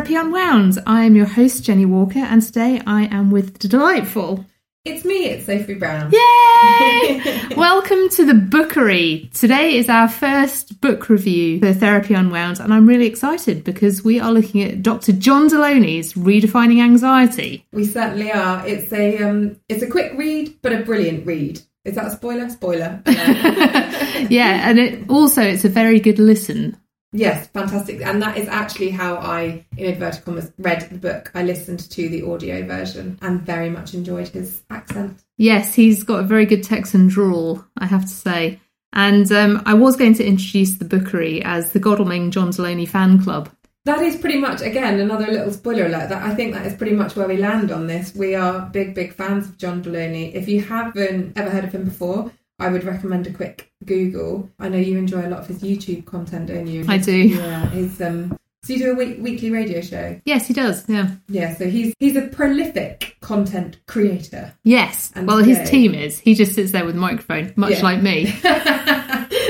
Therapy Unwound. I am your host, Jenny Walker, and today I am with the delightful. It's me, it's Sophie Brown. Yay! welcome to the Bookery. Today is our first book review for Therapy Unwound, and I'm really excited because we are looking at Dr. John Delony's Redefining Anxiety. We certainly are. It's a um, it's a quick read, but a brilliant read. Is that a spoiler? Spoiler. yeah, and it also it's a very good listen. Yes, fantastic. And that is actually how I, in inverted commas, read the book. I listened to the audio version and very much enjoyed his accent. Yes, he's got a very good Texan drawl, I have to say. And um, I was going to introduce the Bookery as the Godalming John Delony fan club. That is pretty much, again, another little spoiler alert. That I think that is pretty much where we land on this. We are big, big fans of John Delony. If you haven't ever heard of him before, I would recommend a quick Google. I know you enjoy a lot of his YouTube content, don't you? I do. Yeah, his um. So you do a week, weekly radio show? Yes, he does. Yeah. Yeah. So he's he's a prolific content creator. Yes. And well, today- his team is. He just sits there with a microphone, much Yeah. like me.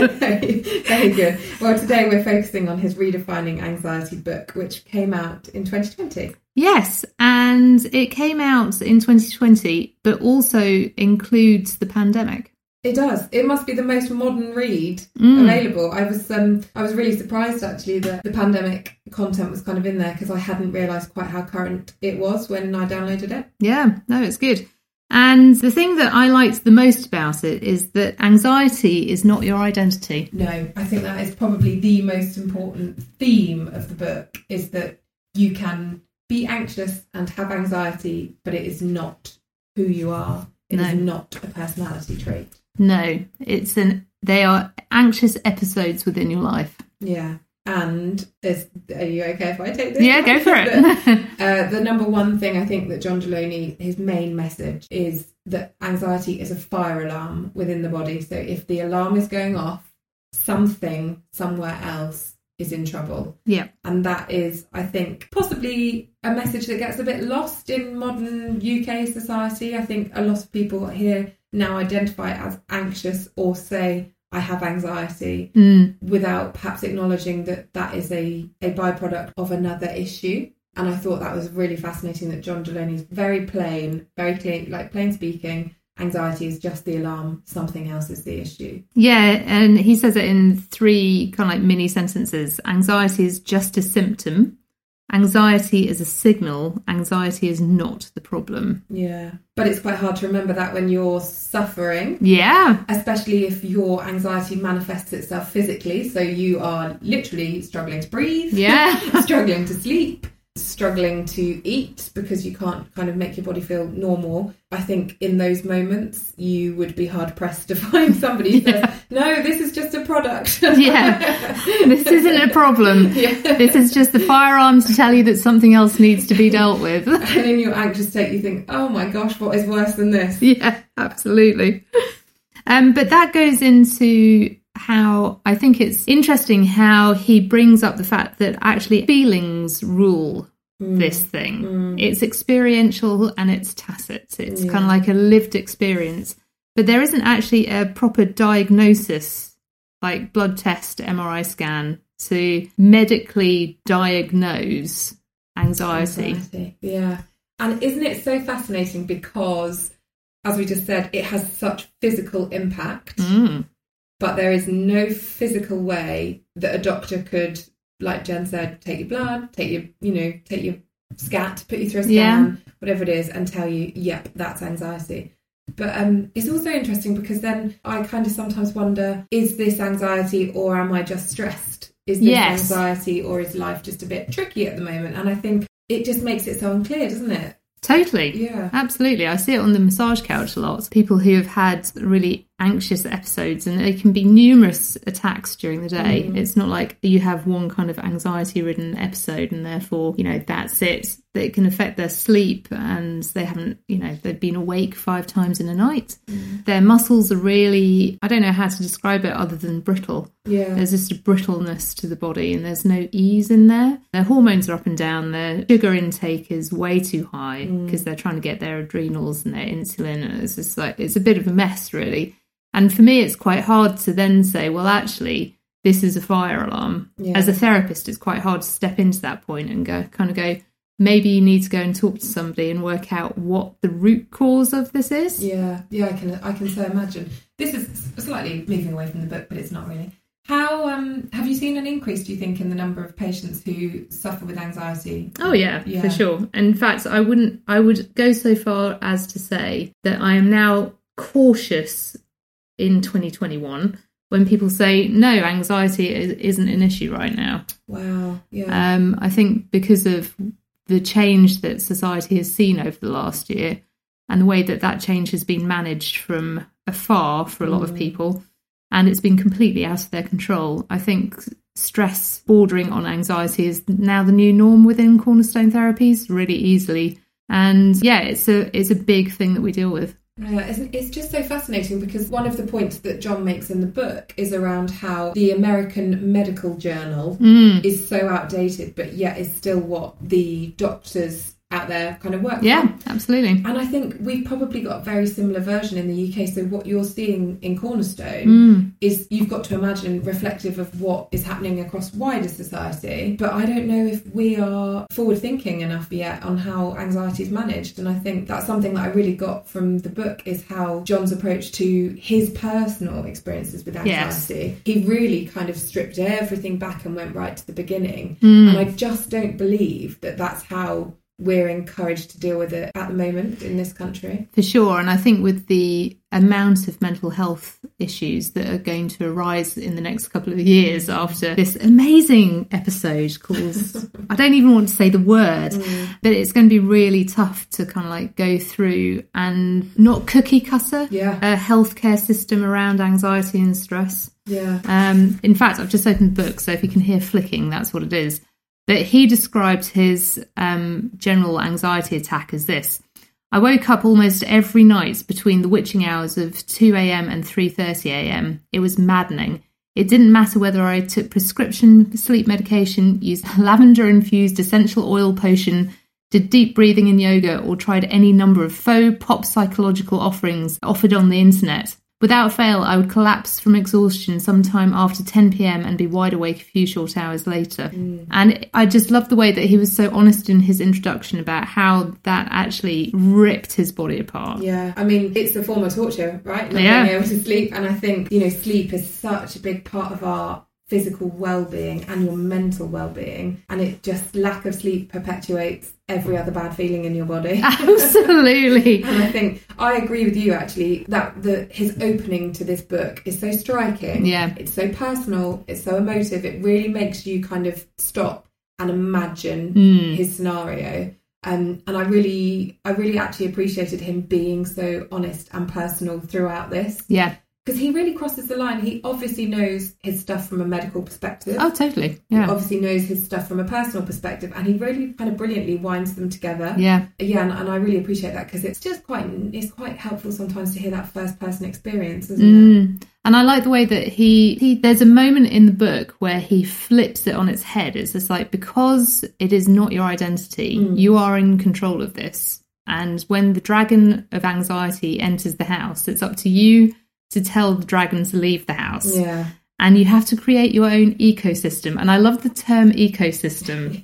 very, very good. Well, today we're focusing on his redefining anxiety book, which came out in 2020. Yes, and it came out in 2020, but also includes the pandemic. It does. It must be the most modern read Mm. available. I was um I was really surprised actually that the pandemic content was kind of in there because I hadn't realised quite how current it was when I downloaded it. Yeah, no, it's good. And the thing that I liked the most about it is that anxiety is not your identity. No, I think that is probably the most important theme of the book is that you can be anxious and have anxiety, but it is not who you are. It is No. not a personality trait. No, it's an they are anxious episodes within your life. Yeah. And is, are you okay if I take this? Yeah, go for it. uh, the number one thing I think that John Delony, his main message is that anxiety is a fire alarm within the body. So if the alarm is going off, something somewhere else is in trouble. yeah. And that is, I think, possibly a message that gets a bit lost in modern UK society. I think a lot of people here now identify as anxious or say, I have anxiety Mm. without perhaps acknowledging that that is a, a byproduct of another issue. And I thought that was really fascinating that John Delony's very plain, very clear, like plain speaking. Anxiety is just the alarm, something else is the issue. Yeah, and he says it in three kind of like mini sentences. Anxiety is just a symptom. Anxiety is a signal. Anxiety is not the problem. Yeah. But it's quite hard to remember that when you're suffering, Yeah. especially if your anxiety manifests itself physically. So you are literally struggling to breathe, Yeah. struggling to sleep, struggling to eat because you can't kind of make your body feel normal. I think in those moments you would be hard pressed to find somebody who says, No, this is just a product. Yeah. This isn't a problem. Yeah. This is just the firearms to tell you that something else needs to be dealt with. And in your anxious state, you think, oh my gosh, what is worse than this? yeah, absolutely. Um, but that goes into how I think it's interesting how he brings up the fact that actually feelings rule this thing. It's experiential and it's tacit. It's kind of like a lived experience. But there isn't actually a proper diagnosis, like blood test, MRI scan, to medically diagnose anxiety. Anxiety, Yeah. And isn't it so fascinating because, as we just said, it has such physical impact, Mm. but there is no physical way that a doctor could, like Jen said, take your blood, take your, you know, take your scat, put you through a scan, Yeah. whatever it is, and tell you, yep, that's anxiety. But um, it's also interesting because then I kind of sometimes wonder is this anxiety or am I just stressed? Is this Yes. anxiety or is life just a bit tricky at the moment? And I think it just makes it so unclear, doesn't it? Totally. Yeah. Absolutely. I see it on the massage couch a lot. People who have had really anxious episodes, and they can be numerous attacks during the day. Mm. It's not like you have one kind of anxiety ridden episode, and therefore, you know, that's it. It can affect their sleep, and they haven't, you know, they've been awake five times in a night. Mm. Their muscles are really, I don't know how to describe it other than brittle. Yeah. There's just a brittleness to the body and there's no ease in there. Their hormones are up and down. Their sugar intake is way too high because they're trying to get their adrenals and their insulin. And it's just like, it's a bit of a mess, really. And for me, it's quite hard to then say, well, actually, this is a fire alarm. Yeah. As a therapist, it's quite hard to step into that point and go, kind of go, maybe you need to go and talk to somebody and work out what the root cause of this is. Yeah, yeah, I can I can so imagine. This is slightly moving away from the book, but it's not really. How um, have you seen an increase? Do you think in the number of patients who suffer with anxiety? Oh yeah, Yeah. for sure. In fact, I wouldn't. I would go so far as to say that I am now cautious in 2021 when people say no, anxiety is, isn't an issue right now. Wow. Yeah. Um, I think because of the change that society has seen over the last year and the way that that change has been managed from afar for a lot of people, and it's been completely out of their control. I think stress bordering on anxiety is now the new norm within cornerstone therapies really easily. And yeah, it's a it's a big thing that we deal with. Yeah, it's, it's just so fascinating because one of the points that John makes in the book is around how the American Medical Journal Mm. is so outdated, but yet is still what the doctors out there kind of work Yeah, absolutely. And I think we've probably got a very similar version in the UK. So what you're seeing in Cornerstone Mm. is you've got to imagine reflective of what is happening across wider society. But I don't know if we are forward thinking enough yet on how anxiety is managed. And I think that's something that I really got from the book is how John's approach to his personal experiences with Yes. anxiety. He really kind of stripped everything back and went right to the beginning. Mm. And I just don't believe that that's how we're encouraged to deal with it at the moment in this country. For sure. And I think with the amount of mental health issues that are going to arise in the next couple of years after this amazing episode called, I don't even want to say the word, but it's going to be really tough to kind of like go through and not cookie cutter Yeah. a healthcare system around anxiety and stress. Yeah. Um, in fact, I've just opened the book, so if you can hear flicking, that's what it is. But he described his um, general anxiety attack as this. I woke up almost every night between the witching hours of 2 a.m. and 3:30 a.m. It was maddening. It didn't matter whether I took prescription sleep medication, used lavender infused essential oil potion, did deep breathing and yoga, or tried any number of faux pop psychological offerings offered on the internet. Without fail, I would collapse from exhaustion sometime after 10 pm and be wide awake a few short hours later. Mm. And I just love the way that he was so honest in his introduction about how that actually ripped his body apart. Yeah, I mean, it's a form of torture, right? Not Yeah. being able to sleep. And I think, you know, sleep is such a big part of our physical well-being and your mental well-being and it just lack of sleep perpetuates every other bad feeling in your body Absolutely. and i think i agree with you actually that the his opening to this book is so striking Yeah. it's so personal it's so emotive it really makes you kind of stop and imagine Mm. his scenario um, and I really, I really actually appreciated him being so honest and personal throughout this Yeah. Because he really crosses the line. He obviously knows his stuff from a medical perspective. Oh, totally. He Yeah. obviously knows his stuff from a personal perspective, and he really kind of brilliantly winds them together. Yeah. Yeah, and, and I really appreciate that because it's just quite, it's quite helpful sometimes to hear that first person experience, isn't it? Mm. And I like the way that he, he, there's a moment in the book where he flips it on its head. It's just like, because it is not your identity, you are in control of this. And when the dragon of anxiety enters the house, it's up to you to tell the dragon to leave the house. Yeah. And you have to create your own ecosystem. And I love the term ecosystem.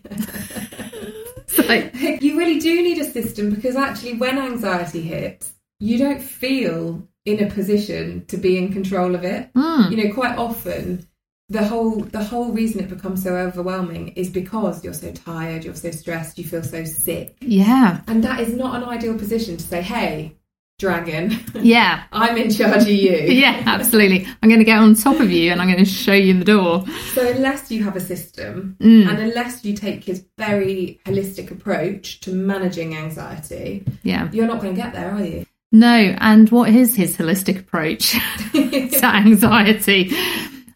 like, you really do need a system because actually, when anxiety hits, you don't feel in a position to be in control of it. mm, You know, quite often the whole the whole reason it becomes so overwhelming is because you're so tired, you're so stressed, you feel so sick, yeah, and that is not an ideal position to say, "Hey, dragon, yeah. I'm in charge of you." Yeah, absolutely. I'm going to get on top of you and I'm going to show you the door. So unless you have a system Mm, and unless you take his very holistic approach to managing anxiety, yeah. you're not going to get there, are you? No, and what is his holistic approach to anxiety?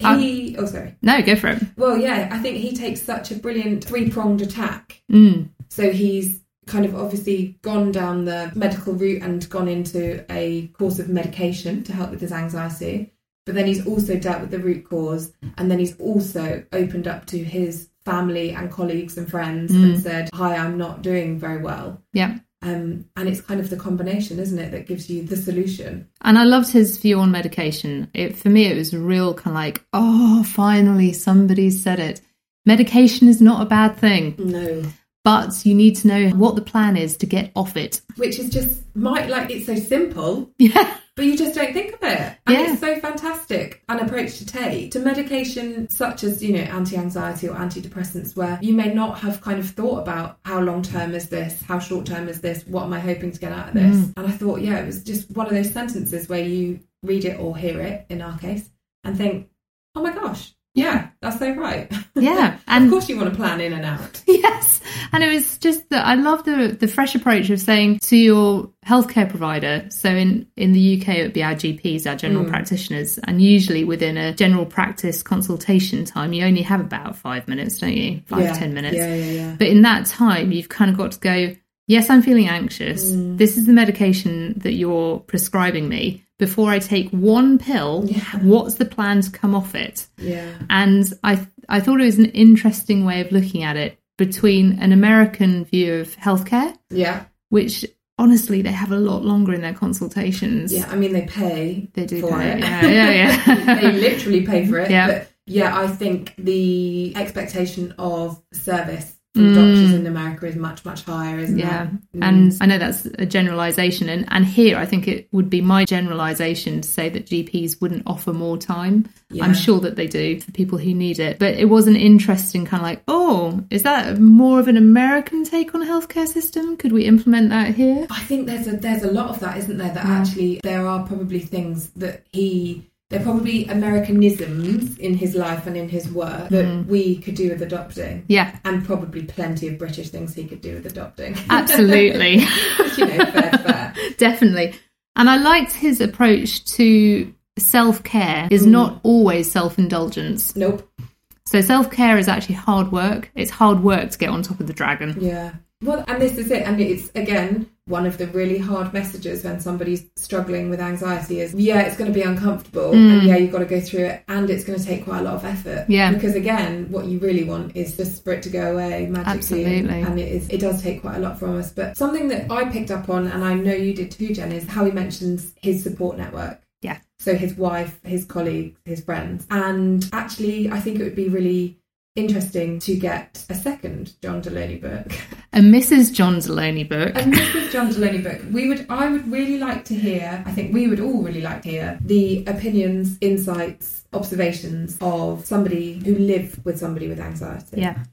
He, oh sorry. No, go for it. Well, yeah, I think he takes such a brilliant three pronged attack. Mm, So he's kind of obviously gone down the medical route and gone into a course of medication to help with his anxiety. But then he's also dealt with the root cause, and then he's also opened up to his family and colleagues and friends and said, "Hi, I'm not doing very well." yeah, Um, and it's kind of the combination, isn't it, that gives you the solution. And I loved his view on medication. It for me, it was real kind of like, oh, finally somebody said it. Medication is not a bad thing. No. But you need to know what the plan is to get off it. Which is just might like it's so simple. Yeah. But you just don't think of it. And Yeah. it's so fantastic an approach to take to medication such as, you know, anti-anxiety or antidepressants where you may not have kind of thought about how long term is this, how short term is this, what am I hoping to get out of this? Mm. And I thought, yeah, it was just one of those sentences where you read it or hear it in our case and think, oh my gosh, yeah, that's so right. Yeah. and of course you want to plan in and out. yes. And it was just that I love the the fresh approach of saying to your healthcare provider. So in in the UK it would be our GPs, our general practitioners, and usually within a general practice consultation time, you only have about five minutes, don't you? Five yeah. ten minutes. Yeah, yeah, yeah. But in that time, you've kind of got to go, yes, I'm feeling anxious. Mm. This is the medication that you're prescribing me. Before I take one pill, Yeah. what's the plan to come off it? Yeah. And I, I thought it was an interesting way of looking at it between an American view of healthcare, Yeah. which honestly they have a lot longer in their consultations. Yeah. I mean, they pay They do for pay. it. Yeah, yeah, yeah. they literally pay for it. Yeah. But yeah, I think the expectation of service from Mm. doctors in America is much, much higher, isn't Yeah, it? Mm. and I know that's a generalization, and and here I think it would be my generalization to say that GPs wouldn't offer more time. Yeah. I'm sure that they do for people who need it, but it was an interesting kind of like, oh, is that more of an American take on a healthcare system? Could we implement that here? I think there's a there's a lot of that, isn't there? That Yeah. actually there are probably things that he they're probably Americanisms in his life and in his work that Mm. we could do with adopting. Yeah, And probably plenty of British things he could do with adopting. absolutely. you know, fair, fair. Definitely. And I liked his approach to self care is Mm. not always self indulgence. Nope. So self care is actually hard work. It's hard work to get on top of the dragon. Yeah. Well, and this is it. And it's, again, one of the really hard messages when somebody's struggling with anxiety is, yeah, it's going to be uncomfortable. And mm. yeah, you've got to go through it. And it's going to take quite a lot of effort. Yeah. Because, again, what you really want is just for it to go away magically. And- Absolutely. And it, is, it does take quite a lot from us. But something that I picked up on, and I know you did too, Jen, is how he mentions his support network. Yeah. So his wife, his colleagues, his friends. And actually, I think it would be really interesting to get a second John Delaney book. A Mrs. John Delaney book. And Mrs. John Delaney book. We would, I would really like to hear. I think we would all really like to hear the opinions, insights, observations of somebody who lived with somebody with anxiety. Yeah.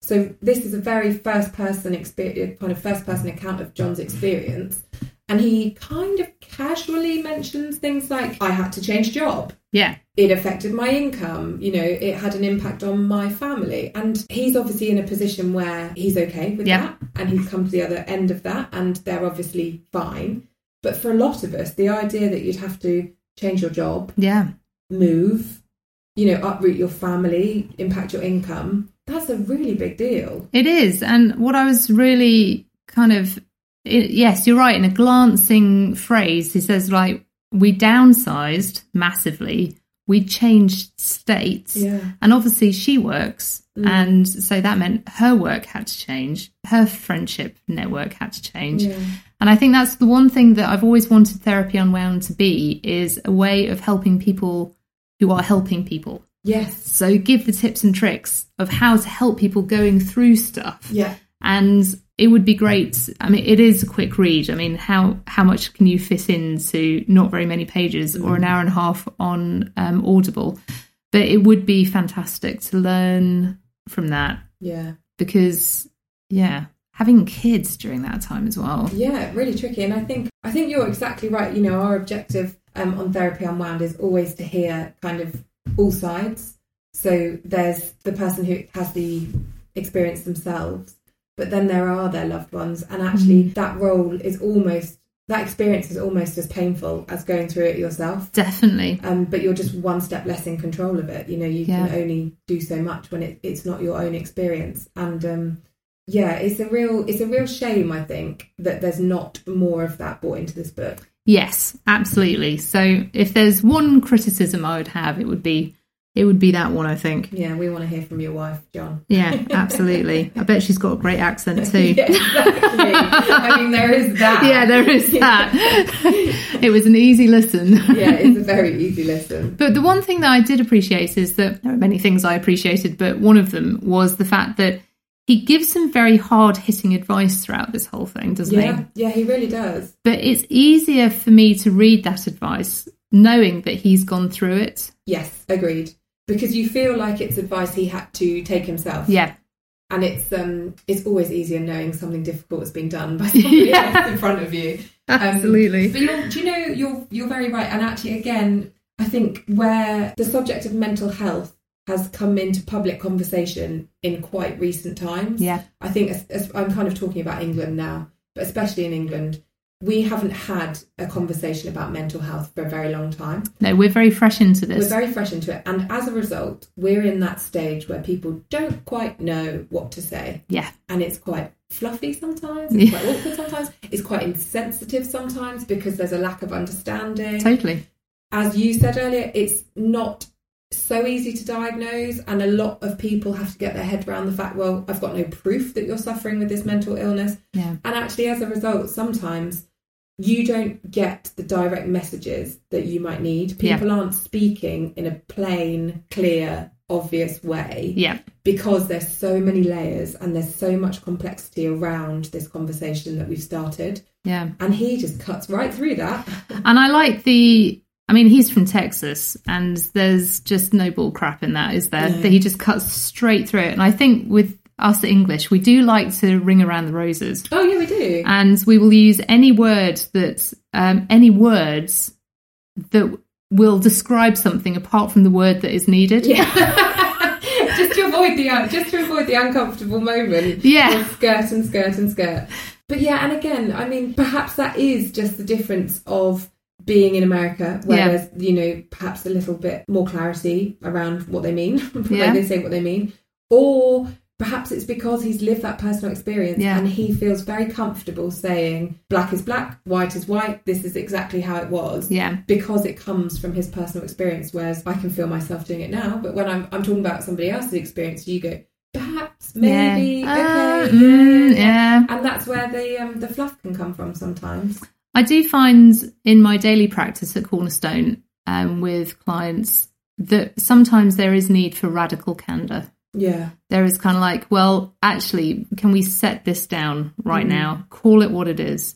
So this is a very first person experience, kind of first person account of John's experience, and he kind of casually mentions things like, "I had to change job." Yeah. it affected my income you know it had an impact on my family and he's obviously in a position where he's okay with Yeah. that and he's come to the other end of that and they're obviously fine but for a lot of us the idea that you'd have to change your job Yeah. move you know uproot your family impact your income that's a really big deal It is. And what I was really kind of, it, yes, you're right. In a glancing phrase, he says, like, we downsized massively, we changed states. yeah And obviously, she works. Mm. And so that meant her work had to change, her friendship network had to change. yeah And I think that's the one thing that I've always wanted Therapy Unwound to be is a way of helping people who are helping people. yes So give the tips and tricks of how to help people going through stuff. yeah And it would be great. I mean, it is a quick read. I mean, how how much can you fit into not very many pages or an hour and a half on um, Audible? But it would be fantastic to learn from that yeah because, yeah, having kids during that time as well. Yeah, really tricky. And I think I think you're exactly right. You know, our objective um, on Therapy Unwound is always to hear kind of all sides. So there's the person who has the experience themselves, but then there are their loved ones, and actually that role is almost that experience is almost as painful as going through it yourself. Definitely. Um, but you're just one step less in control of it. You know, you Yeah. can only do so much when it, it's not your own experience. And um, yeah, it's a real it's a real shame. I think that there's not more of that brought into this book. Yes, absolutely. So if there's one criticism I would have, it would be it would be that one, I think. Yeah, we want to hear from your wife, John. Yeah, absolutely. I bet she's got a great accent too. yeah, exactly. I mean, there is that. Yeah, there is that. it was an easy listen. yeah, it's a very easy listen. But the one thing that I did appreciate is that there are many things I appreciated, but one of them was the fact that he gives some very hard hitting advice throughout this whole thing, doesn't Yeah, he? yeah, he really does. But it's easier for me to read that advice knowing that he's gone through it. Yes, agreed. Because you feel like it's advice he had to take himself. Yeah. and it's um it's always easier knowing something difficult has been done by somebody Yeah. else in front of you. Um, Absolutely. But you're, do you know you're you're very right. And actually, again, I think where the subject of mental health has come into public conversation in quite recent times. yeah. I think as, as I'm kind of talking about England now, but especially in England, we haven't had a conversation about mental health for a very long time. No, we're very fresh into this. We're very fresh into it, and as a result, we're in that stage where people don't quite know what to say yeah. and it's quite fluffy sometimes, it's Yeah. quite awkward sometimes, it's quite insensitive sometimes because there's a lack of understanding. Totally. As you said earlier, it's not so easy to diagnose, and a lot of people have to get their head around the fact, well, I've got no proof that you're suffering with this mental illness. Yeah. And actually, as a result, sometimes you don't get the direct messages that you might need. Yeah. People aren't speaking in a plain, clear, obvious way Yeah. because there's so many layers and there's so much complexity around this conversation that we've started. Yeah. And he just cuts right through that. And I like the. I mean, he's from Texas, and there's just no bull crap in that, is there? No. That he just cuts straight through it. And I think with us English, we do like to ring around the roses, Oh, yeah, we do. and we will use any word that, um, any words that will describe something apart from the word that is needed. Yeah. just to avoid the just to avoid the uncomfortable moment. Yeah. of skirt and skirt and skirt. But yeah, and again, I mean, perhaps that is just the difference of being in America, where Yeah. there's you know perhaps a little bit more clarity around what they mean, the Yeah. they say what they mean, or perhaps it's because he's lived that personal experience Yeah. and he feels very comfortable saying black is black, white is white. This is exactly how it was Yeah. because it comes from his personal experience. Whereas I can feel myself doing it now, but when I'm I'm talking about somebody else's experience, you go perhaps maybe yeah. okay, Uh, mm, yeah. and that's where the um, the fluff can come from sometimes. I do find in my daily practice at Cornerstone um, with clients that sometimes there is need for radical candor. Yeah, There is kind of like, well, actually, can we set this down right Mm. now? Call it what it is.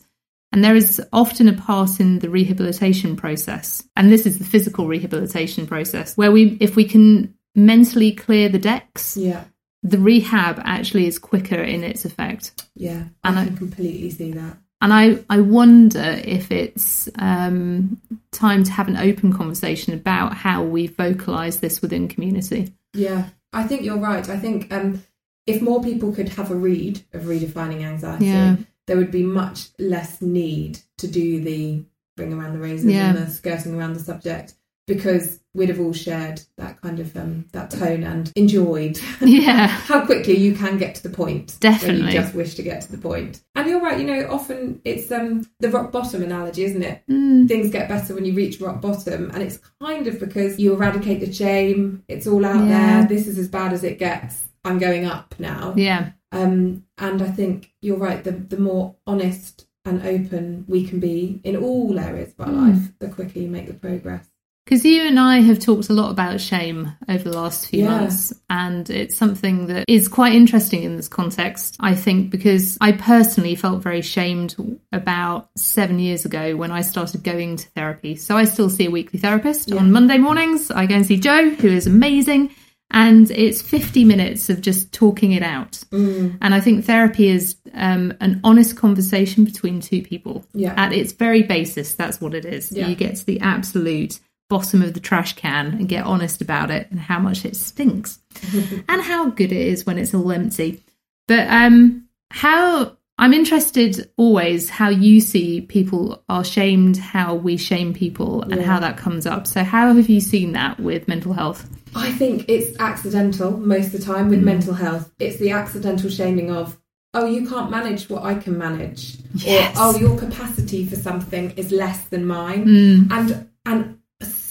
And there is often a part in the rehabilitation process, and this is the physical rehabilitation process, where we, if we can mentally clear the decks, yeah, the rehab actually is quicker in its effect. yeah. And I I- completely see that. And I, I wonder if it's um, time to have an open conversation about how we vocalise this within community. Yeah, I think you're right. I think um, if more people could have a read of redefining anxiety, Yeah. there would be much less need to do the bring around the roses Yeah. and the skirting around the subject because we'd have all shared that kind of um, that tone and enjoyed Yeah, how quickly you can get to the point Definitely. you just wish to get to the point. And you're right. You know, often it's um, the rock bottom analogy, isn't it? Mm, things get better when you reach rock bottom and it's kind of because you eradicate the shame it's all out Yeah. there this is as bad as it gets i'm going up now yeah, um, and i think you're right the, the more honest and open we can be in all areas of our Mm. life the quicker you make the progress because you and I have talked a lot about shame over the last few Yeah. months, and it's something that is quite interesting in this context. I think because I personally felt very shamed about seven years ago when I started going to therapy. So I still see a weekly therapist Yeah. on Monday mornings. I go and see Joe, who is amazing. And it's 50 minutes of just talking it out. Mm. And I think therapy is um, an honest conversation between two people. yeah At its very basis, that's what it is. Yeah. You get to the absolute bottom of the trash can and get honest about it and how much it stinks and how good it is when it's all empty. But um, how I'm interested always how you see people are shamed, how we shame people, and Yeah. how that comes up. So, how have you seen that with mental health? i think it's accidental most of the time with mental health it's the accidental shaming of oh you can't manage what i can manage Yes. or oh your capacity for something is less than mine Mm, and and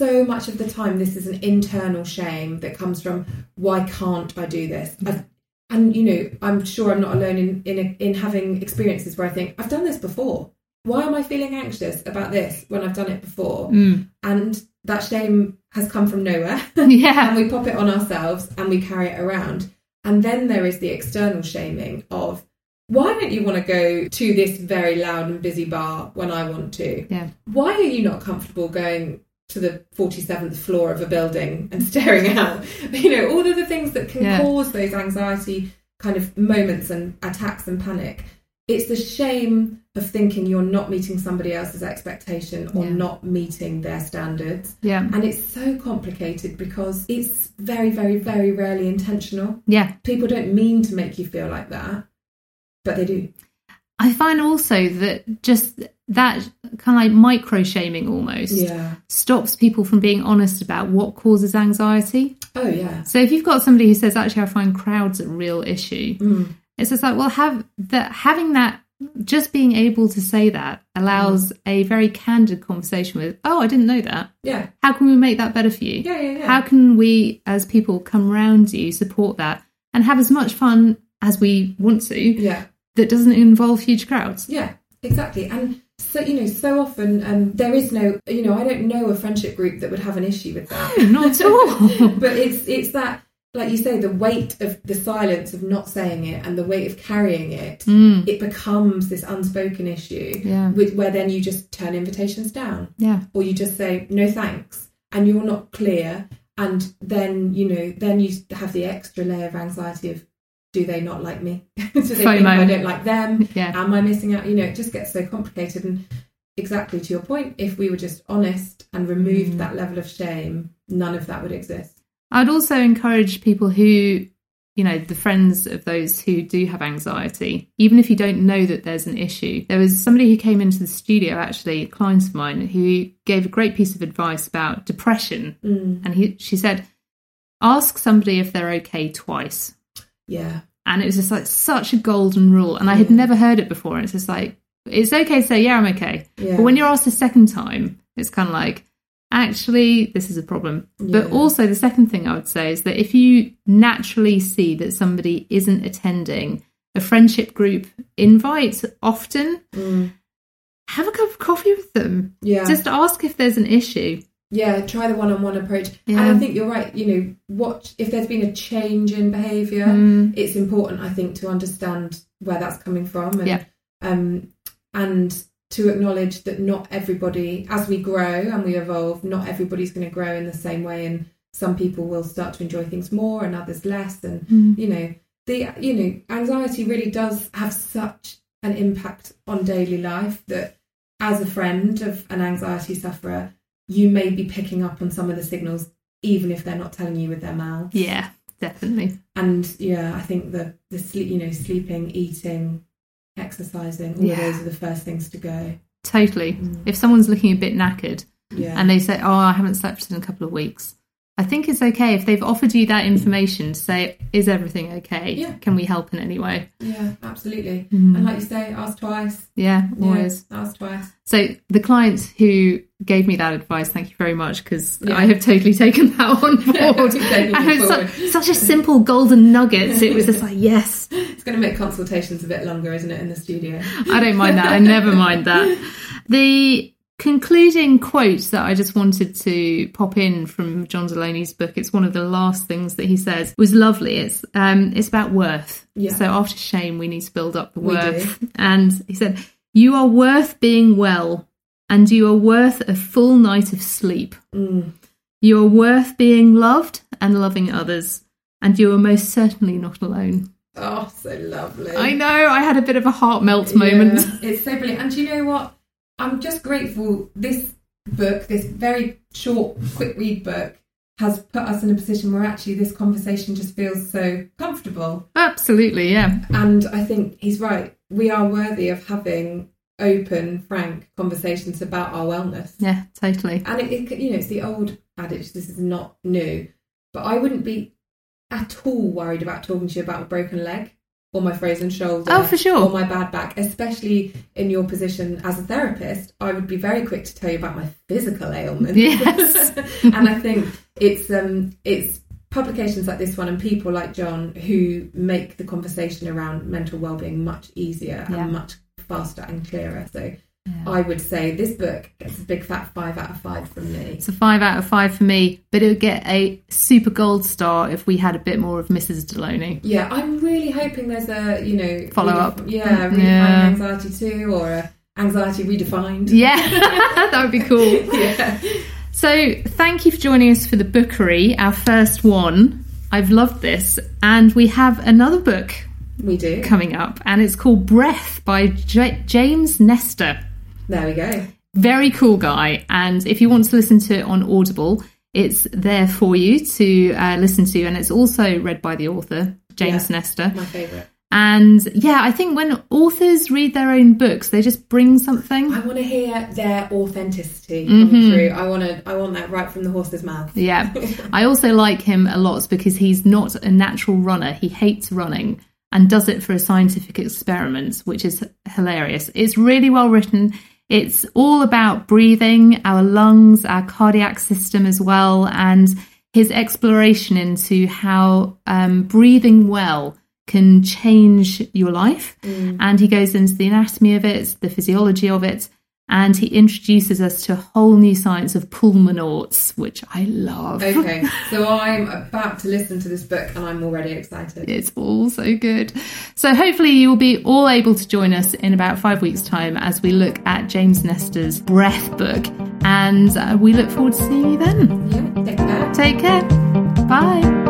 so much of the time this is an internal shame that comes from why can't I do this? I've, and you know, I'm sure I'm not alone in in in having experiences where I think I've done this before. Why am I feeling anxious about this when I've done it before? Mm. And that shame has come from nowhere. Yeah. and we pop it on ourselves and we carry it around. And then there is the external shaming of why don't you want to go to this very loud and busy bar when I want to? Yeah. Why are you not comfortable going to the 47th floor of a building and staring out? You know, all of the things that can Yeah. cause those anxiety kind of moments and attacks and panic. It's the shame of thinking you're not meeting somebody else's expectation or Yeah. not meeting their standards. Yeah. And it's so complicated because it's very, very, very rarely intentional. Yeah. People don't mean to make you feel like that, but they do. I find also that just that kind of like micro shaming almost Yeah. stops people from being honest about what causes anxiety. Oh, yeah. So if you've got somebody who says, actually, I find crowds a real issue, Mm. it's just like, well, have that having that just being able to say that allows a very candid conversation with, oh, I didn't know that. Yeah. How can we make that better for you? Yeah, yeah, yeah. How can we, as people come around you, support that and have as much fun as we want to yeah. that doesn't involve huge crowds? Yeah, exactly. And so, you know, so often um, there is no, you know, I don't know a friendship group that would have an issue with that. Not at all. but it's it's that like you say the weight of the silence of not saying it and the weight of carrying it Mm, it becomes this unspoken issue yeah. with where then you just turn invitations down Yeah. or you just say no thanks and you're not clear and then you know then you have the extra layer of anxiety of do they not like me do they think i don't like them Yeah. am i missing out you know it just gets so complicated and exactly to your point if we were just honest and removed Mm. that level of shame none of that would exist I'd also encourage people who, you know, the friends of those who do have anxiety, even if you don't know that there's an issue. There was somebody who came into the studio, actually, a client of mine, who gave a great piece of advice about depression. Mm. And he, she said, ask somebody if they're okay twice. Yeah And it was just like such a golden rule. And I had Yeah. never heard it before. And it's just like, it's okay to say, yeah, I'm okay. yeah But when you're asked a second time, it's kind of like, actually, this is a problem. But also, the second thing I would say is that if you naturally see that somebody isn't attending a friendship group invite often, Mm. have a cup of coffee with them. yeah Just ask if there's an issue. Yeah try the one-on-one approach Yeah. and i think you're right you know what if there's been a change in behavior Mm, it's important i think to understand where that's coming from and Yeah. um and to acknowledge that not everybody as we grow and we evolve not everybody's going to grow in the same way and some people will start to enjoy things more and others less and mm, you know the you know anxiety really does have such an impact on daily life that as a friend of an anxiety sufferer you may be picking up on some of the signals even if they're not telling you with their mouths yeah, definitely. and yeah i think the the sleep you know sleeping eating exercising all Yeah. of those are the first things to go Totally. Mm. If someone's looking a bit knackered yeah and they say, oh, I haven't slept in a couple of weeks, I think it's okay if they've offered you that information to say, is everything okay? Yeah. Can we help in any way? yeah absolutely Mm. and like you say ask twice Yeah, Yeah, always. ask twice So the clients who gave me that advice, thank you very much because Yeah. I have totally taken that on board. Taking and it it such, such a simple golden nugget. It was just like, yes, it's going to make consultations a bit longer isn't it in the studio I don't mind that. I never mind that. The concluding quote that I just wanted to pop in from John Delaney's book, it's one of the last things that he says, was lovely. It's um it's about worth. Yeah. So after shame we need to build up the worth. And he said, You are worth being well, and you are worth a full night of sleep. Mm. You are worth being loved and loving others, and you are most certainly not alone. Oh, so lovely. I know, I had a bit of a heart melt moment. Yeah, it's so brilliant. And do you know what? I'm just grateful this book, this very short, quick read book, has put us in a position where actually this conversation just feels so comfortable. Absolutely, yeah. And I think he's right. We are worthy of having open, frank conversations about our wellness. Yeah, totally. And it, it you know, it's the old adage, this is not new. But I wouldn't be at all worried about talking to you about a broken leg. Or my frozen shoulder. Oh, for sure. Or my bad back, especially in your position as a therapist. I would be very quick to tell you about my physical ailments. Yes. and I think it's um it's publications like this one and people like John who make the conversation around mental well-being much easier Yeah. and much faster and clearer. So Yeah. I would say this book gets a big fat five out of five from me. It's a five out of five for me, but it would get a super gold star if we had a bit more of Mrs. Delony. Yeah, I'm really hoping there's a you know Follow up. Yeah, redefining Yeah. anxiety two or a anxiety redefined. Yeah, that would be cool. yeah. So, thank you for joining us for the bookery, our first one. I've loved this, and we have another book We do. coming up, and it's called Breath by J- James Nestor. There we go. Very cool guy, and if you want to listen to it on Audible, it's there for you to uh, listen to, and it's also read by the author, James Yeah. Nestor. My favourite. And yeah, I think when authors read their own books, they just bring something. I want to hear their authenticity Mm-hmm. come through. I want to. I want that right from the horse's mouth. Yeah. I also like him a lot because he's not a natural runner. He hates running and does it for a scientific experiment, which is hilarious. It's really well written. It's all about breathing, our lungs, our cardiac system as well, and his exploration into how um, breathing well can change your life. And he goes into the anatomy of it, the physiology of it, and he introduces us to a whole new science of pulmonauts, which I love. Okay, so I'm about to listen to this book and I'm already excited. It's all so good. So hopefully you will be all able to join us in about five weeks' time as we look at James Nestor's Breath book, and uh, we look forward to seeing you then. Yeah, take care. Take care. Bye.